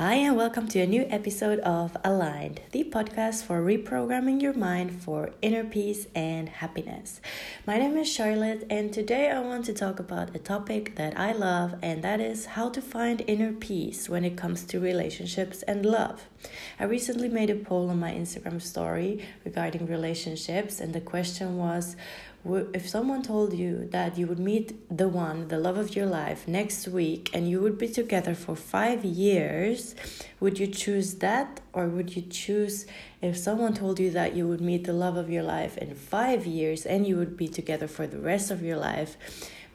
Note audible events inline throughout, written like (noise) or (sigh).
Hi, and welcome to a new episode of Aligned, the podcast for reprogramming your mind for inner peace and happiness. My name is Charlotte, and today I want to talk about a topic that I love, and that is how to find inner peace when it comes to relationships and love. I recently made a poll on my Instagram story regarding relationships, and the question was if someone told you that you would meet the one, the love of your life, next week and you would be together for five years, would you choose that? Or would you choose if someone told you that you would meet the love of your life in five years and you would be together for the rest of your life?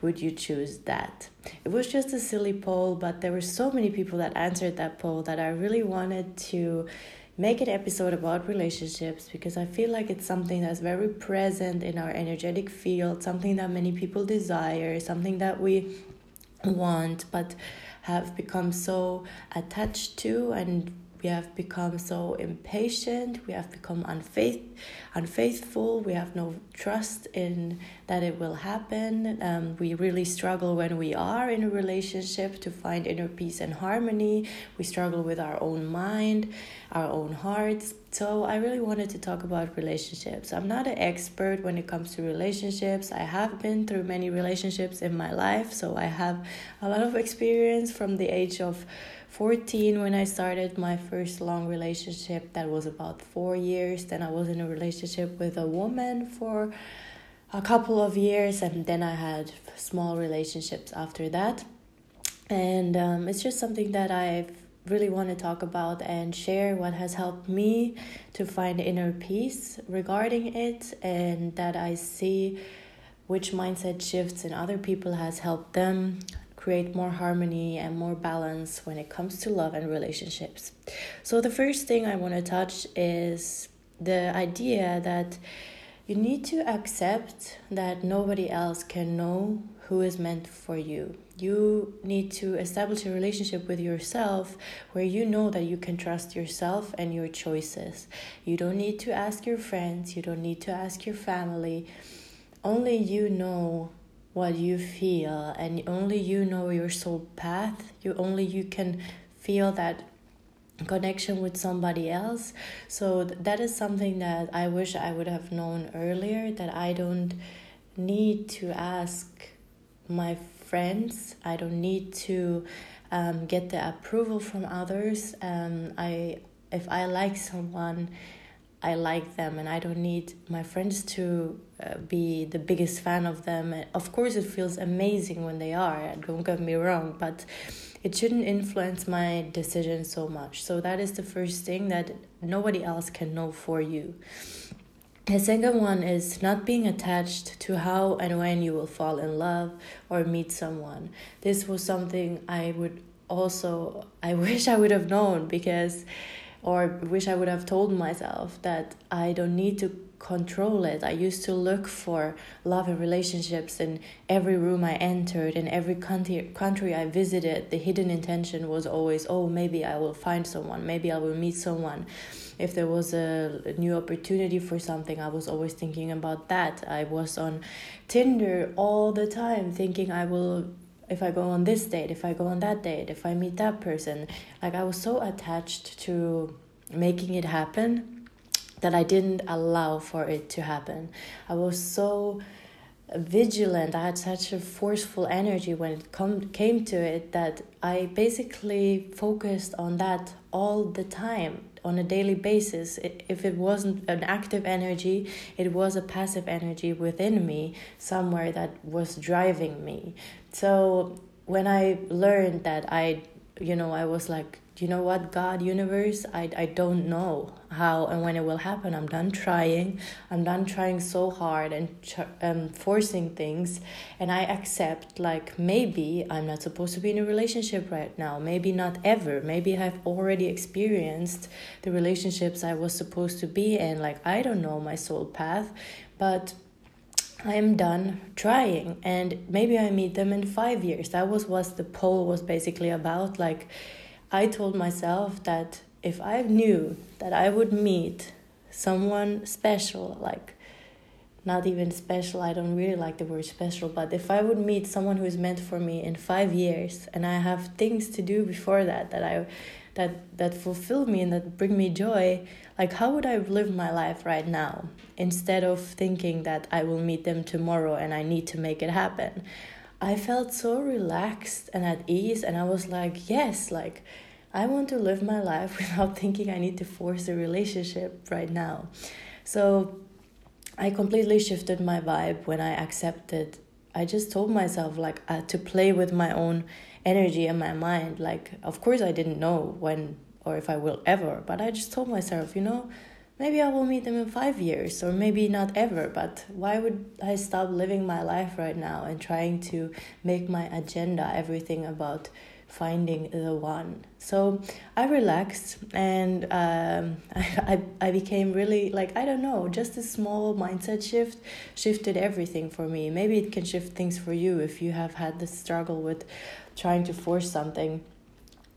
Would you choose that? It was just a silly poll, but there were so many people that answered that poll that I really wanted to make an episode about relationships because I feel like it's something that's very present in our energetic field, something that many people desire, something that we want but have become so attached to and we have become so impatient. We have become unfaith unfaithful. We have no trust in that it will happen. Um, we really struggle when we are in a relationship to find inner peace and harmony. We struggle with our own mind our own hearts. So i really wanted to talk about relationships. I'm not an expert when it comes to relationships. I have been through many relationships in my life so i have a lot of experience from the age of 14 when I started my first long relationship that was about 4 years. Then I was in a relationship with a woman for a couple of years and then I had small relationships after that. And um, it's just something that I've really want to talk about and share what has helped me to find inner peace regarding it and that I see which mindset shifts in other people has helped them create more harmony and more balance when it comes to love and relationships. So, the first thing I want to touch is the idea that you need to accept that nobody else can know who is meant for you. You need to establish a relationship with yourself where you know that you can trust yourself and your choices. You don't need to ask your friends, you don't need to ask your family. Only you know what you feel and only you know your soul path. You only you can feel that connection with somebody else. So that is something that i wish i would have known earlier that i don't need to ask my friends. I don't need to um, get the approval from others. Um, i if i like someone I like them and I don't need my friends to uh, be the biggest fan of them. Of course, it feels amazing when they are, don't get me wrong, but it shouldn't influence my decision so much. So, that is the first thing that nobody else can know for you. The second one is not being attached to how and when you will fall in love or meet someone. This was something I would also, I (laughs) wish I would have known because or wish I would have told myself that I don't need to control it. I used to look for love and relationships in every room I entered, in every country country I visited. The hidden intention was always, oh, maybe I will find someone, maybe I will meet someone. If there was a, a new opportunity for something, I was always thinking about that. I was on Tinder all the time, thinking I will if I go on this date, if I go on that date, if I meet that person. Like I was so attached to making it happen that I didn't allow for it to happen. I was so vigilant. I had such a forceful energy when it come came to it that I basically focused on that all the time on a daily basis. If it wasn't an active energy, it was a passive energy within me somewhere that was driving me. So when I learned that I, you know, I was like you know what? God universe i i don't know how and when it will happen. I'm done trying. I'm done trying so hard and um, forcing things. And i accept like maybe i'm not supposed to be in a relationship right now. Maybe not ever. Maybe i've already experienced the relationships i was supposed to be in. Like i don't know my soul path. But I'm done trying and maybe I meet them in 5 years. That was what the poll was basically about like I told myself that if I knew that I would meet someone special, like not even special i don't really like the word special but if i would meet someone who's meant for me in five years and i have things to do before that that i that that fulfill me and that bring me joy like how would i live my life right now instead of thinking that i will meet them tomorrow and i need to make it happen? I felt so relaxed and at ease and i was like yes like i want to live my life (laughs) without thinking i need to force a relationship right now. So i completely shifted my vibe when i accepted. I just told myself like uh, to play with my own energy in my mind. Like, of course, I didn't know when or if I will ever, but I just told myself, you know, maybe I will meet them in five years or maybe not ever, but why would I stop living my life right now and trying to make my agenda everything about finding the one? So I relaxed and um, I, (laughs) I, I became really like, I don't know, just a small mindset shift shifted everything for me. Maybe it can shift things for you if you have had the struggle with trying to force something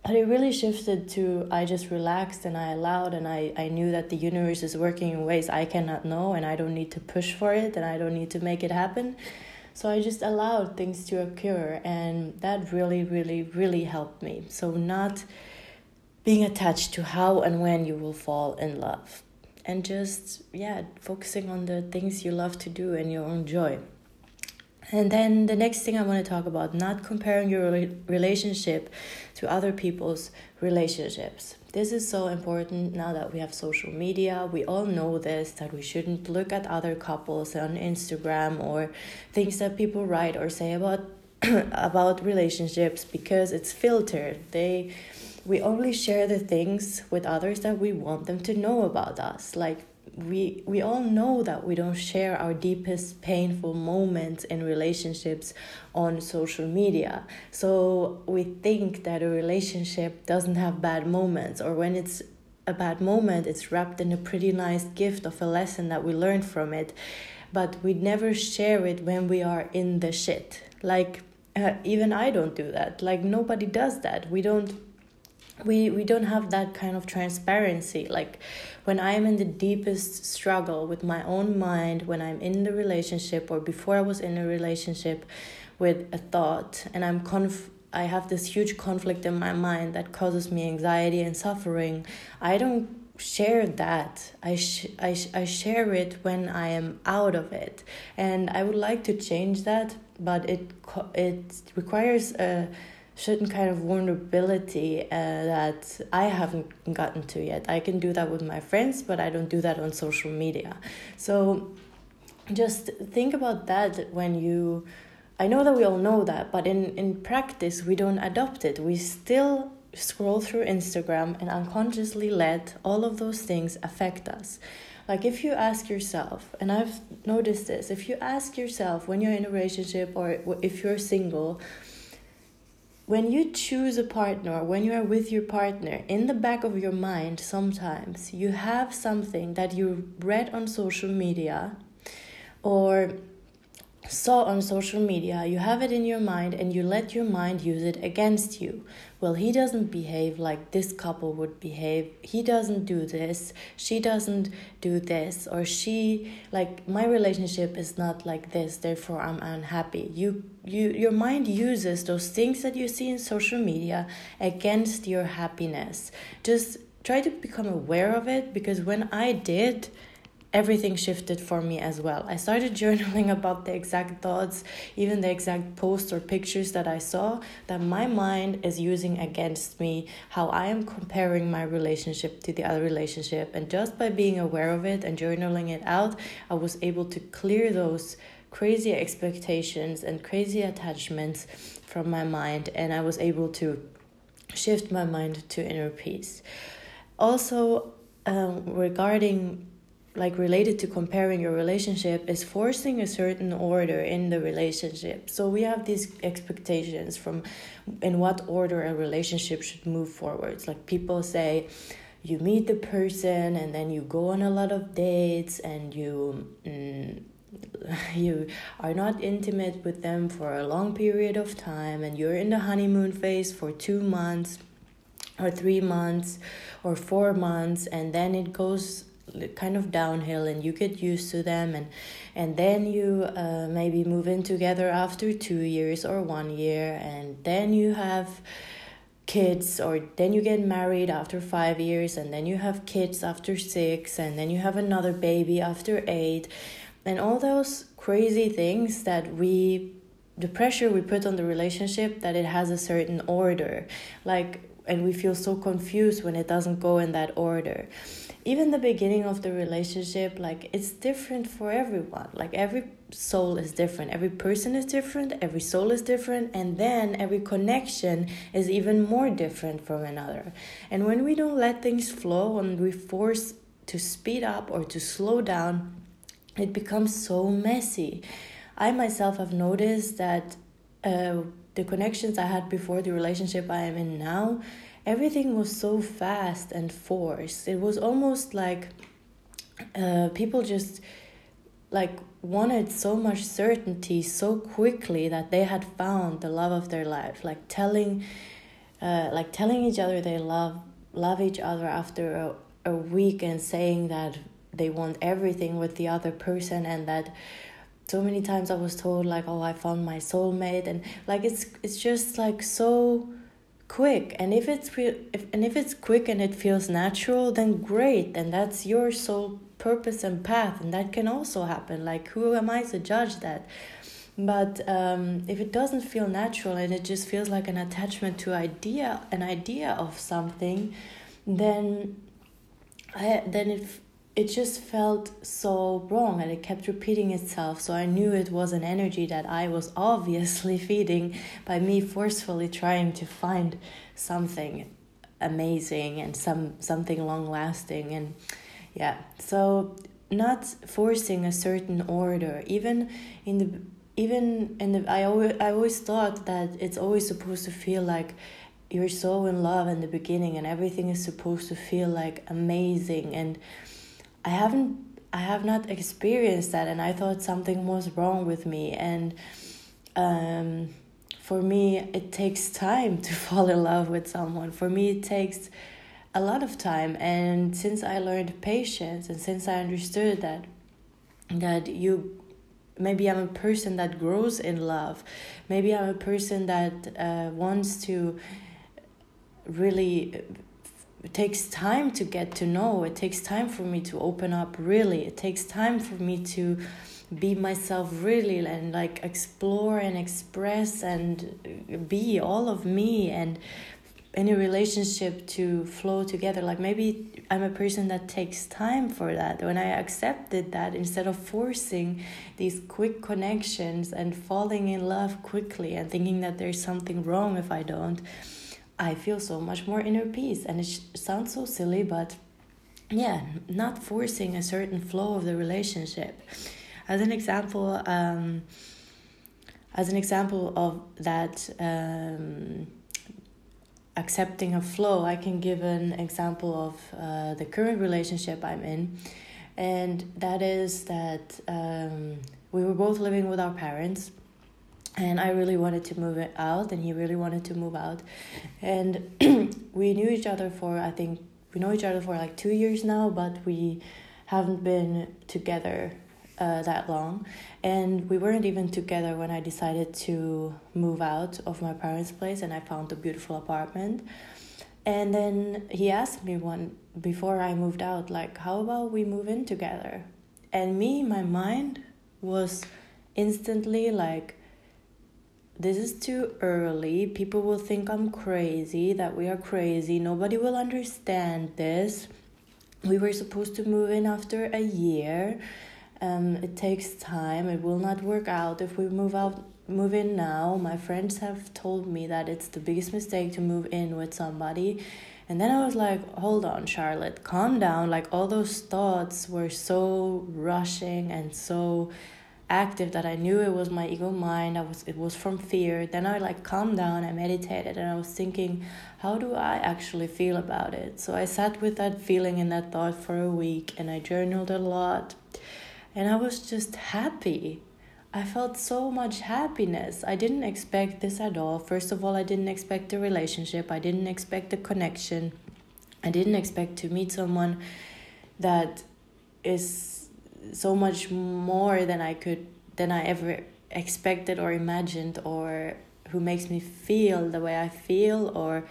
but it really shifted to i just relaxed and i allowed and I, I knew that the universe is working in ways i cannot know and i don't need to push for it and i don't need to make it happen so i just allowed things to occur and that really really really helped me so not being attached to how and when you will fall in love and just yeah focusing on the things you love to do and your own joy and then the next thing I want to talk about not comparing your relationship to other people's relationships. This is so important now that we have social media. We all know this that we shouldn't look at other couples on Instagram or things that people write or say about (clears throat) about relationships because it's filtered. They we only share the things with others that we want them to know about us. Like we we all know that we don't share our deepest painful moments in relationships on social media. So we think that a relationship doesn't have bad moments or when it's a bad moment it's wrapped in a pretty nice gift of a lesson that we learned from it. But we never share it when we are in the shit. Like uh, even i don't do that. Like nobody does that. We don't we we don't have that kind of transparency. Like when i'm in the deepest struggle with my own mind when i'm in the relationship or before i was in a relationship with a thought and i'm conf i have this huge conflict in my mind that causes me anxiety and suffering i don't share that. I, sh- I, sh- I share it when i am out of it. And i would like to change that but it co- it requires a certain kind of vulnerability uh, that I haven't gotten to yet. I can do that with my friends, but I don't do that on social media. So just think about that when you. I know that we all know that, but in, in practice, we don't adopt it. We still scroll through Instagram and unconsciously let all of those things affect us. Like if you ask yourself, and I've noticed this, if you ask yourself when you're in a relationship or if you're single, when you choose a partner, when you are with your partner, in the back of your mind, sometimes you have something that you read on social media or saw on social media, you have it in your mind and you let your mind use it against you. Well, he doesn't behave like this couple would behave. He doesn't do this. She doesn't do this. Or she, like, my relationship is not like this, therefore I'm unhappy. You, you, your mind uses those things that you see in social media against your happiness. Just try to become aware of it because when I did, everything shifted for me as well. I started (laughs) journaling about the exact thoughts, even the exact posts or pictures that I saw that my mind is using against me, how I am comparing my relationship to the other relationship. And just by being aware of it and journaling it out, I was able to clear those crazy expectations and crazy attachments from my mind, and I was able to shift my mind to inner peace. Also, um, regarding like related to comparing your relationship is forcing a certain order in the relationship. So we have these expectations from in what order a relationship should move forwards. Like people say you meet the person and then you go on a lot of dates and you mm, (laughs) you are not intimate with them for a long period of time and you're in the honeymoon phase for 2 months or 3 months or 4 months and then it goes kind of downhill and you get used to them and and then you uh, maybe move in together after two years or one year and then you have kids or then you get married after five years and then you have kids after six and then you have another baby after eight. And all those crazy things that we the pressure we put on the relationship that it has a certain order. Like and we feel so confused when it doesn't go in that order even the beginning of the relationship like it's different for everyone. Like every soul is different. Every person is different. Every soul is different. And then every connection is even more different from another. And when we don't let things flow and we force to speed up or to slow down it becomes so messy. I myself have noticed that uh, the connections i had before the relationship i am in now everything was so fast and forced. It was almost like uh, people just like wanted so much certainty so quickly that they had found the love of their life. Like telling, uh, like telling each other they love love each other after a, a week and saying that they want everything with the other person and that so many times I was told like oh I found my soulmate and like it's it's just like so quick and if it's if, and if it's quick and it feels natural then great and that's your soul purpose and path and that can also happen like who am i to judge that? But um, if it doesn't feel natural and it just feels like an attachment to idea an idea of something then I, then it it just felt so wrong and it kept repeating itself. So I knew it was an energy that I was (laughs) obviously feeding by me forcefully trying to find something amazing and some something long lasting and yeah so not forcing a certain order even in the even in the I always I always thought that it's always supposed to feel like you're so in love in the beginning and everything is supposed to feel like amazing and I haven't I have not experienced that and I thought something was wrong with me. And um, for me it takes time to (laughs) fall in love with someone. For me it takes a lot of time. And since I learned patience and since I understood that that you maybe I'm a person that grows in love. Maybe I'm a person that uh, wants to really it takes time to get to know. It takes time for me to open up really. It takes time for me to be myself really and like explore and express and be all of me and any relationship to flow together. Like maybe i'm a person that takes time for that. When i accepted that instead of forcing these quick connections and falling in love quickly and thinking that there's something wrong if i don't I feel so much more inner peace. And it sounds so silly, but yeah, not forcing a certain flow of the relationship. As an example, um, as an example of that um, accepting a flow, I can give an example of uh, the current relationship I'm in, and that is that um, we were both living with our parents and I really wanted to move it out, and he really wanted to move out, and (clears throat) we knew each other for I think we know each other for like two years now, but we haven't been together uh, that long, and we weren't even together when I decided to move out of my parents' place, and I found a beautiful apartment, and then he asked me one before I moved out, like, how about we move in together, and me, my mind was instantly like this is too early. People will think I'm crazy, that we are crazy. Nobody will understand this. We were supposed to move in after a year. Um, it takes time. It will not work out if we move out move in now. My friends have told me that it's the biggest mistake to move in with somebody. And then I was like, hold on, Charlotte, calm down. Like all those thoughts were so rushing and so active that I knew it was my ego mind. I was it was from fear. Then I like calmed down, I meditated and I was thinking, how do I actually feel about it? So I sat with that feeling and that thought for a week and I journaled a lot. And I was just happy. I felt so much happiness. I didn't expect this at all. First of all, I didn't expect a relationship. I didn't expect a connection. I didn't expect to meet someone that is so much more than I could than I ever expected or imagined or who makes me feel the way I feel or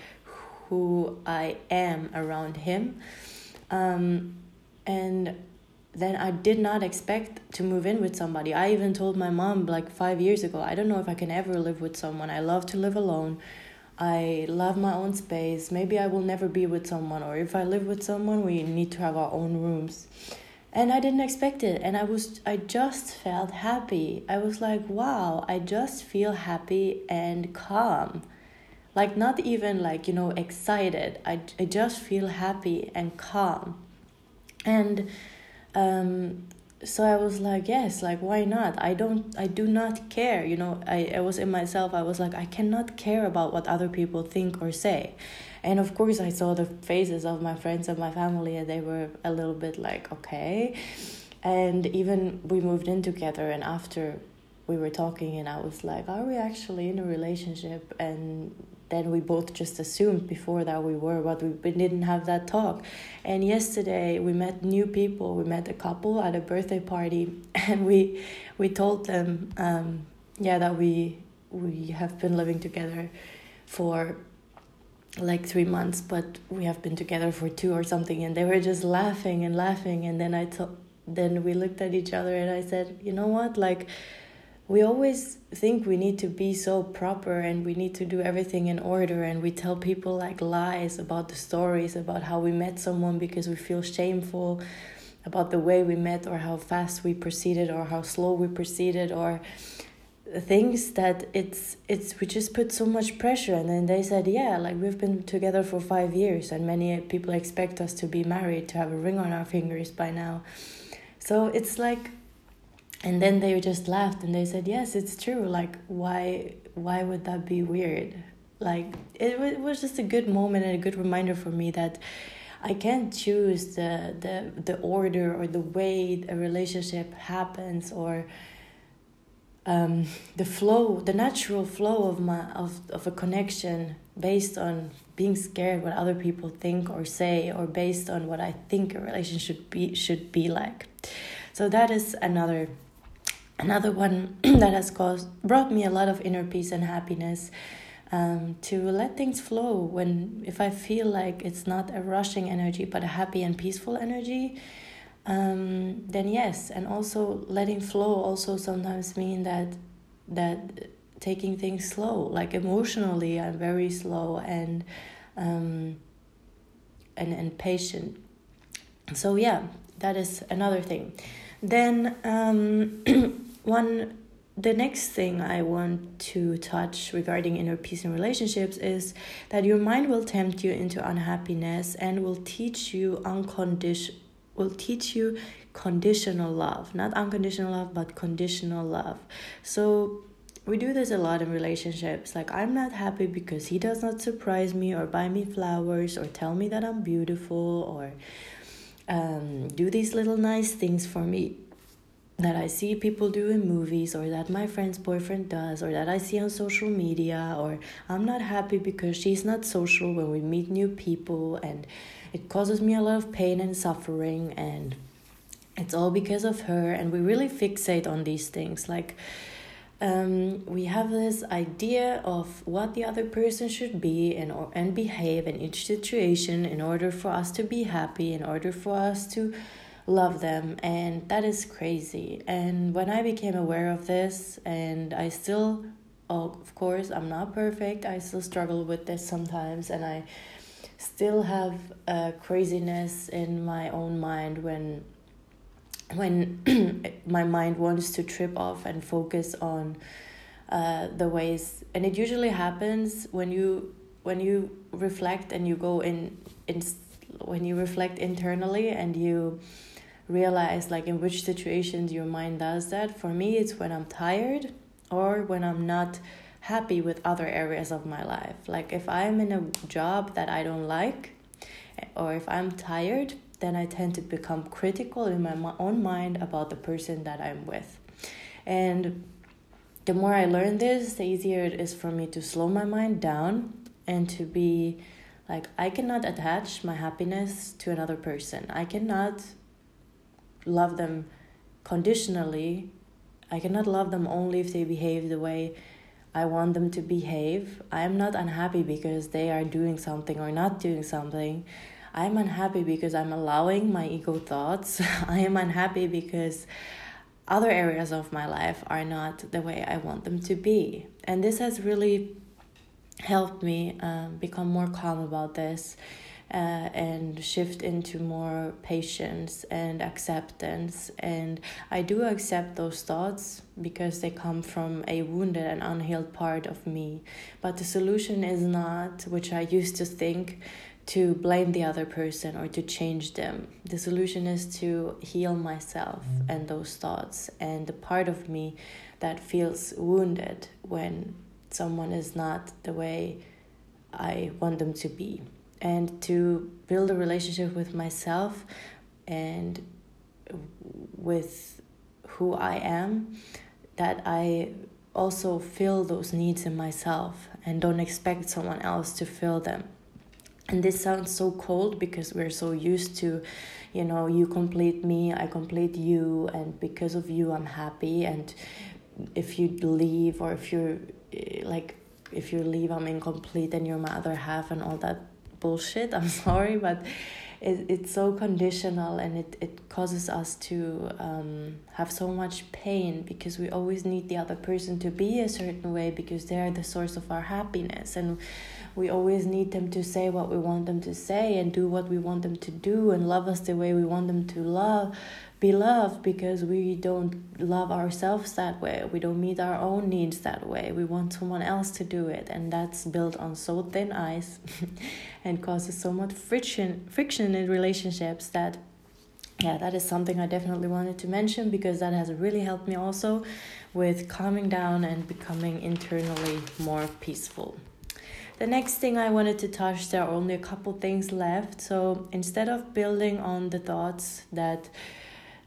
who I am around him. Um, and then I did not expect to move in with somebody. I even told my mom like five years ago, I don't know if I can ever live with someone. I love to live alone. I love my own space. Maybe I will never be with someone, or if I live with someone, we need to have our own rooms. And I didn't expect it, and I was I just felt happy. I was like, wow, I just feel happy and calm. Like not even like, you know, excited. I I just feel happy and calm. And um so i was like yes like why not i don't i do not care you know i, I was in myself i was like i cannot care about what other people think or say and of course i saw the faces of my friends and my family and they were a little bit like okay and even we moved in together and after we were talking and i was like are we actually in a relationship and then we both just assumed before that we were, but we didn't have that talk. And yesterday we met new people. We met a couple at a birthday party, (laughs) and we we told them, um, yeah, that we we have been living together for like three months, but we have been together for two or something. And they were just laughing and laughing. And then I thought, then we looked at each other, and I said, you know what, like we always think we need to be so proper and we need to do everything in order and we tell people like lies about the stories about how we met someone because we feel shameful about the way we met or how fast we proceeded or how slow we proceeded or things that it's it's we just put so much pressure and then they said yeah like we've been together for 5 years and many people expect us to be married to have a ring on our fingers by now. So it's like and then they just laughed and they said yes it's true like why why would that be weird? Like it, it was just a good moment and a good reminder for me that i can't choose the the the order or the way a relationship happens or um, the flow the natural flow of my of, of a connection based on being scared what other people think or say or based on what i think a relationship should be should be like. So that is another another one (clears throat) that has caused brought me a lot of inner peace and happiness um, to let things flow when if i feel like it's not a rushing energy but a happy and peaceful energy um, then yes and also letting flow also sometimes mean that that taking things slow like emotionally i'm very slow and um, and and patient. So yeah that is another thing. Then um, (clears throat) one the next thing I want to touch regarding inner peace in relationships is that your mind will tempt you into unhappiness and will teach you unconditional will teach you conditional love, not unconditional love, but conditional love. So we do this a lot in relationships. Like I'm not happy because he does not surprise me or buy me flowers or tell me that I'm beautiful or um, do these little nice things for me that I see people do in movies or that my friend's boyfriend does or that I see on social media or I'm not happy because she's not social when we meet new people and it causes me a lot of pain and suffering and it's all because of her and we really fixate on these things. Like um, we have this idea of what the other person should be and or and behave in each situation in order for us to be happy in order for us to love them and that is crazy. And when i became aware of this and i still of course i'm not perfect i still struggle with this sometimes and i still have a craziness in my own mind when when (clears throat) my mind wants to trip off and focus on uh, the ways and it usually happens when you when you reflect and you go in in when you reflect internally and you realize like in which situations your mind does that. For me it's when i'm tired or when i'm not happy with other areas of my life. Like if i'm in a job that i don't like or if i'm tired then i tend to become critical in my own mind about the person that i'm with. And the more i learn this the easier it is for me to slow my mind down and to be like i cannot attach my happiness to another person. I cannot love them conditionally. I cannot love them only if they behave the way I want them to behave. I am not unhappy because they are doing something or not doing something. I'm unhappy because I'm allowing my ego thoughts. (laughs) I am unhappy because other areas of my life are not the way I want them to be. And this has really helped me um, become more calm about this uh, and shift into more patience and acceptance. And I do accept those thoughts because they come from a wounded and unhealed part of me. But the solution is not, which I used to think, to blame the other person or to change them. The solution is to heal myself mm-hmm. and those thoughts and the part of me that feels wounded when someone is not the way I want them to be. And to build a relationship with myself and with who I am, that I also fill those needs in myself and don't expect someone else to fill them. And this sounds so cold because we're so used to you know you complete me i complete you and because of you i'm happy. And if you leave or if you're eh, like if you leave i'm incomplete and you're my other half and all that bullshit (laughs) i'm sorry but it, it's so conditional and it, it causes us to um, have so much pain because we always need the other person to be a certain way because they're the source of our happiness. And we always need them to say what we want them to say and do what we want them to do and love us the way we want them to love be loved because we don't love ourselves that way. We don't meet our own needs that way. We want someone else to do it and that's built on so thin ice (laughs) and causes so much friction friction in relationships that yeah that is something i definitely wanted to mention because that has really helped me also with calming down and becoming internally more peaceful. The next thing I wanted to touch, there are only a couple things left. So instead of building on the thoughts that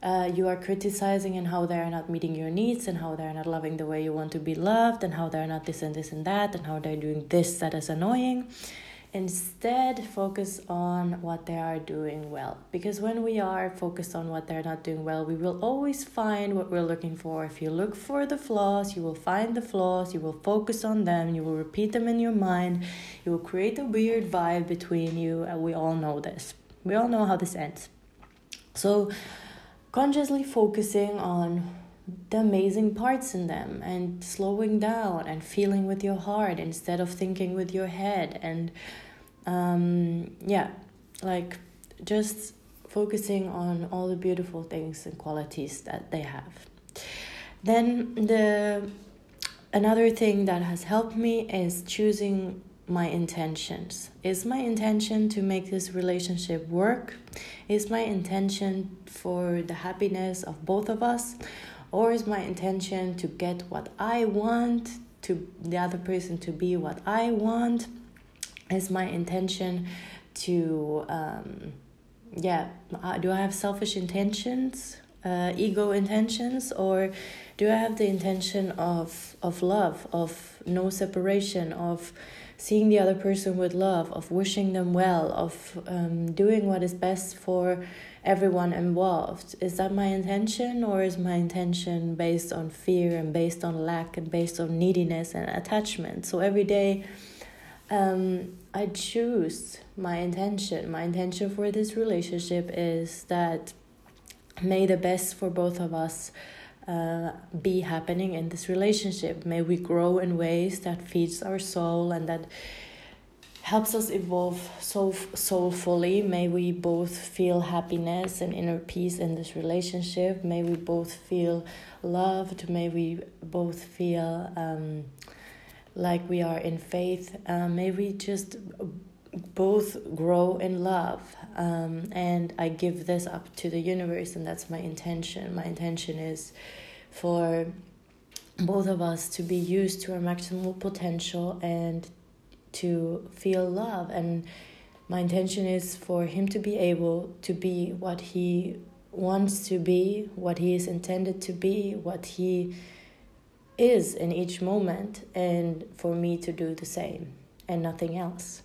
uh, you are criticizing and how they're not meeting your needs and how they're not loving the way you want to be loved and how they're not this and this and that and how they're doing this that is annoying Instead, focus on what they are doing well. Because when we are focused on what they're not doing well, we will always find what we're looking for. If you look for the flaws, you will find the flaws, you will focus on them, you will repeat them in your mind, you will create a weird vibe between you, and we all know this. We all know how this ends. So, consciously focusing on the amazing parts in them and slowing down and feeling with your heart instead of thinking with your head and um, yeah like just focusing on all the beautiful things and qualities that they have. Then the another thing that has helped me is choosing my intentions? Is my intention to make this relationship work? Is my intention for the happiness of both of us? Or is my intention to get what I want, to the other person to be what I want? Is my intention to, um, yeah, uh, do I have selfish intentions, uh, ego intentions, or do I have the intention of, of love, of no separation, of seeing the other person with love, of wishing them well, of um, doing what is best for everyone involved. Is that my intention, or is my intention based on fear and based on lack and based on neediness and attachment? So every day, um, I choose my intention. My intention for this relationship is that may the best for both of us be happening in this relationship. May we grow in ways that feeds our soul and that helps us evolve so soulfully. May we both feel happiness and inner peace in this relationship. May we both feel loved. May we both feel um, like we are in faith. Uh, may we just both grow in love. Um, and I give this up to the universe, and that's my intention. My intention is for both of us to be used to our maximal potential and to feel love and my intention is for him to be able to be what he wants to be what he is intended to be what he is in each moment and for me to do the same and nothing else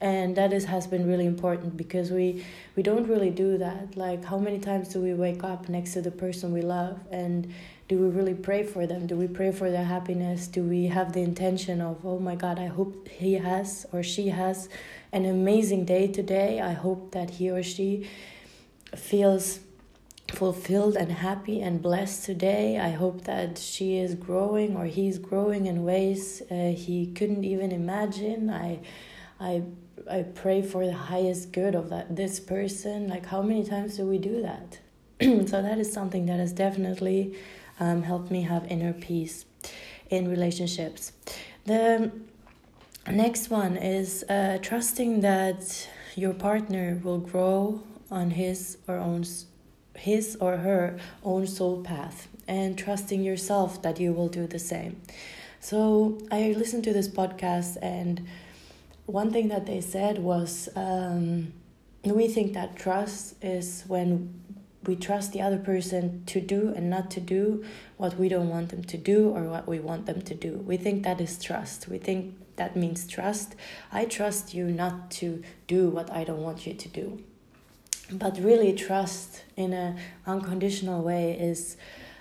and that is has been really important because we we don't really do that. Like how many times do we wake up next to the person we love? And do we really pray for them? Do we pray for their happiness? Do we have the intention of oh my god i hope he has or she has an amazing day today. I hope that he or she feels fulfilled and happy and blessed today. I hope that she is growing or he's growing in ways uh, he couldn't even imagine. I I I pray for the highest good of that this person. Like how many times do we do that? (clears throat) so that is something that has definitely um, helped me have inner peace in relationships. The next one is uh, trusting that your partner will grow on his or own his or her own soul path and trusting yourself that you will do the same. So I listened to this podcast and one thing that they said was um, we think that trust is when we trust the other person to do and not to do what we don't want them to do or what we want them to do. We think that is trust. We think that means trust. I trust you not to do what I don't want you to do. But really trust in a unconditional way is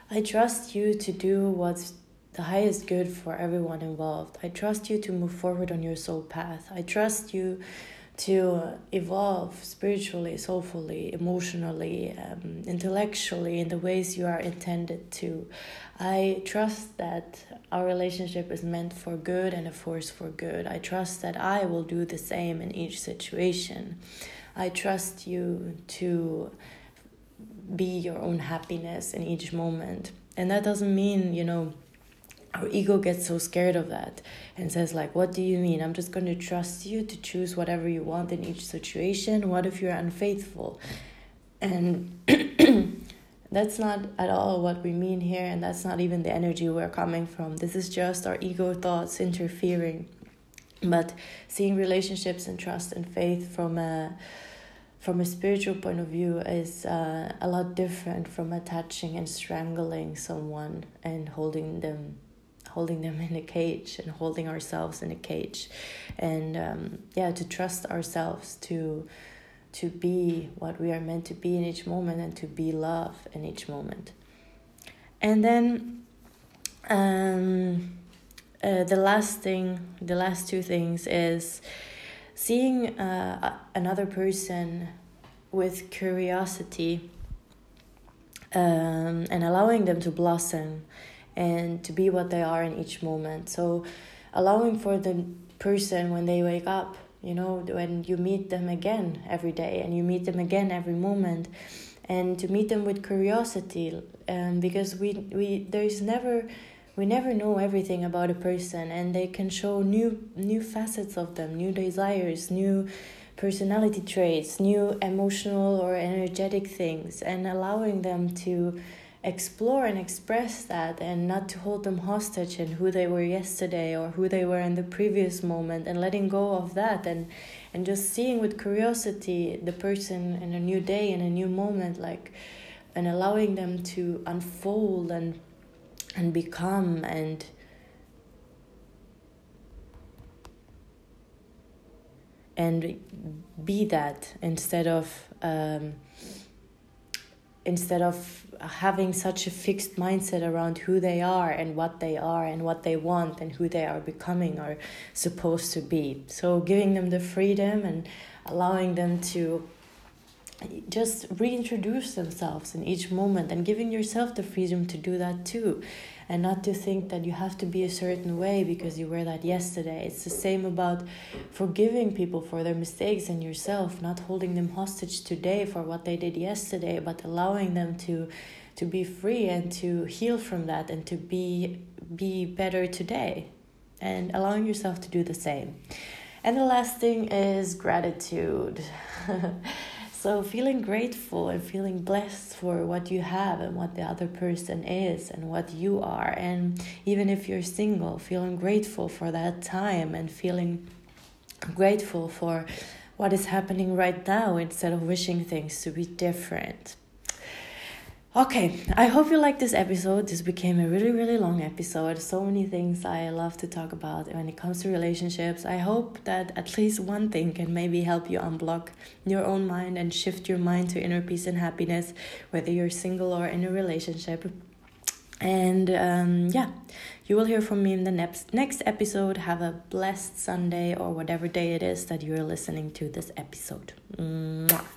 I trust you to do what's the highest good for everyone involved. I trust you to move forward on your soul path. I trust you to evolve spiritually, soulfully, emotionally, um, intellectually in the ways you are intended to. I trust that our relationship is meant for good and a force for good. I trust that I will do the same in each situation. I trust you to be your own happiness in each moment. And that doesn't mean, you know, our ego gets so scared of that and says like what do you mean? I'm just going to trust you to choose whatever you want in each situation. What if you're unfaithful? And (clears throat) that's not at all what we mean here and that's not even the energy we're coming from. This is just our ego thoughts interfering. But seeing relationships and trust and faith from a from a spiritual point of view is uh, a lot different from attaching and strangling someone and holding them holding them in a cage and holding ourselves in a cage. And um, yeah to trust ourselves to to be what we are meant to be in each moment and to be love in each moment. And then um, uh, the last thing the last two things is seeing uh, another person with curiosity um, and allowing them to blossom and to be what they are in each moment. So, allowing for the person when they wake up, you know, when you meet them again every day and you meet them again every moment, and to meet them with curiosity, um, because we we there is never we never know everything about a person and they can show new new facets of them new desires new personality traits new emotional or energetic things and allowing them to explore and express that and not to hold them hostage in who they were yesterday or who they were in the previous moment and letting go of that and and just seeing with curiosity the person in a new day in a new moment like and allowing them to unfold and and become and and be that instead of um, instead of having such a fixed mindset around who they are and what they are and what they want and who they are becoming or supposed to be. So, giving them the freedom and allowing them to just reintroduce themselves in each moment and giving yourself the freedom to do that too and not to think that you have to be a certain way because you were that yesterday. It's the same about forgiving people for their mistakes and yourself, not holding them hostage today for what they did yesterday, but allowing them to to be free and to heal from that and to be be better today and allowing yourself to do the same. And the last thing is gratitude. (laughs) So, feeling grateful and feeling blessed for what you have and what the other person is and what you are. And even if you're single, feeling grateful for that time and feeling grateful for what is happening right now instead of wishing things to be different. Okay, I hope you like this episode. This became a really, really long episode. So many things I love to talk about when it comes to relationships. I hope that at least one thing can maybe help you unblock your own mind and shift your mind to inner peace and happiness, whether you're single or in a relationship. And um, yeah, you will hear from me in the next next episode. Have a blessed Sunday or whatever day it is that you're listening to this episode. Mwah.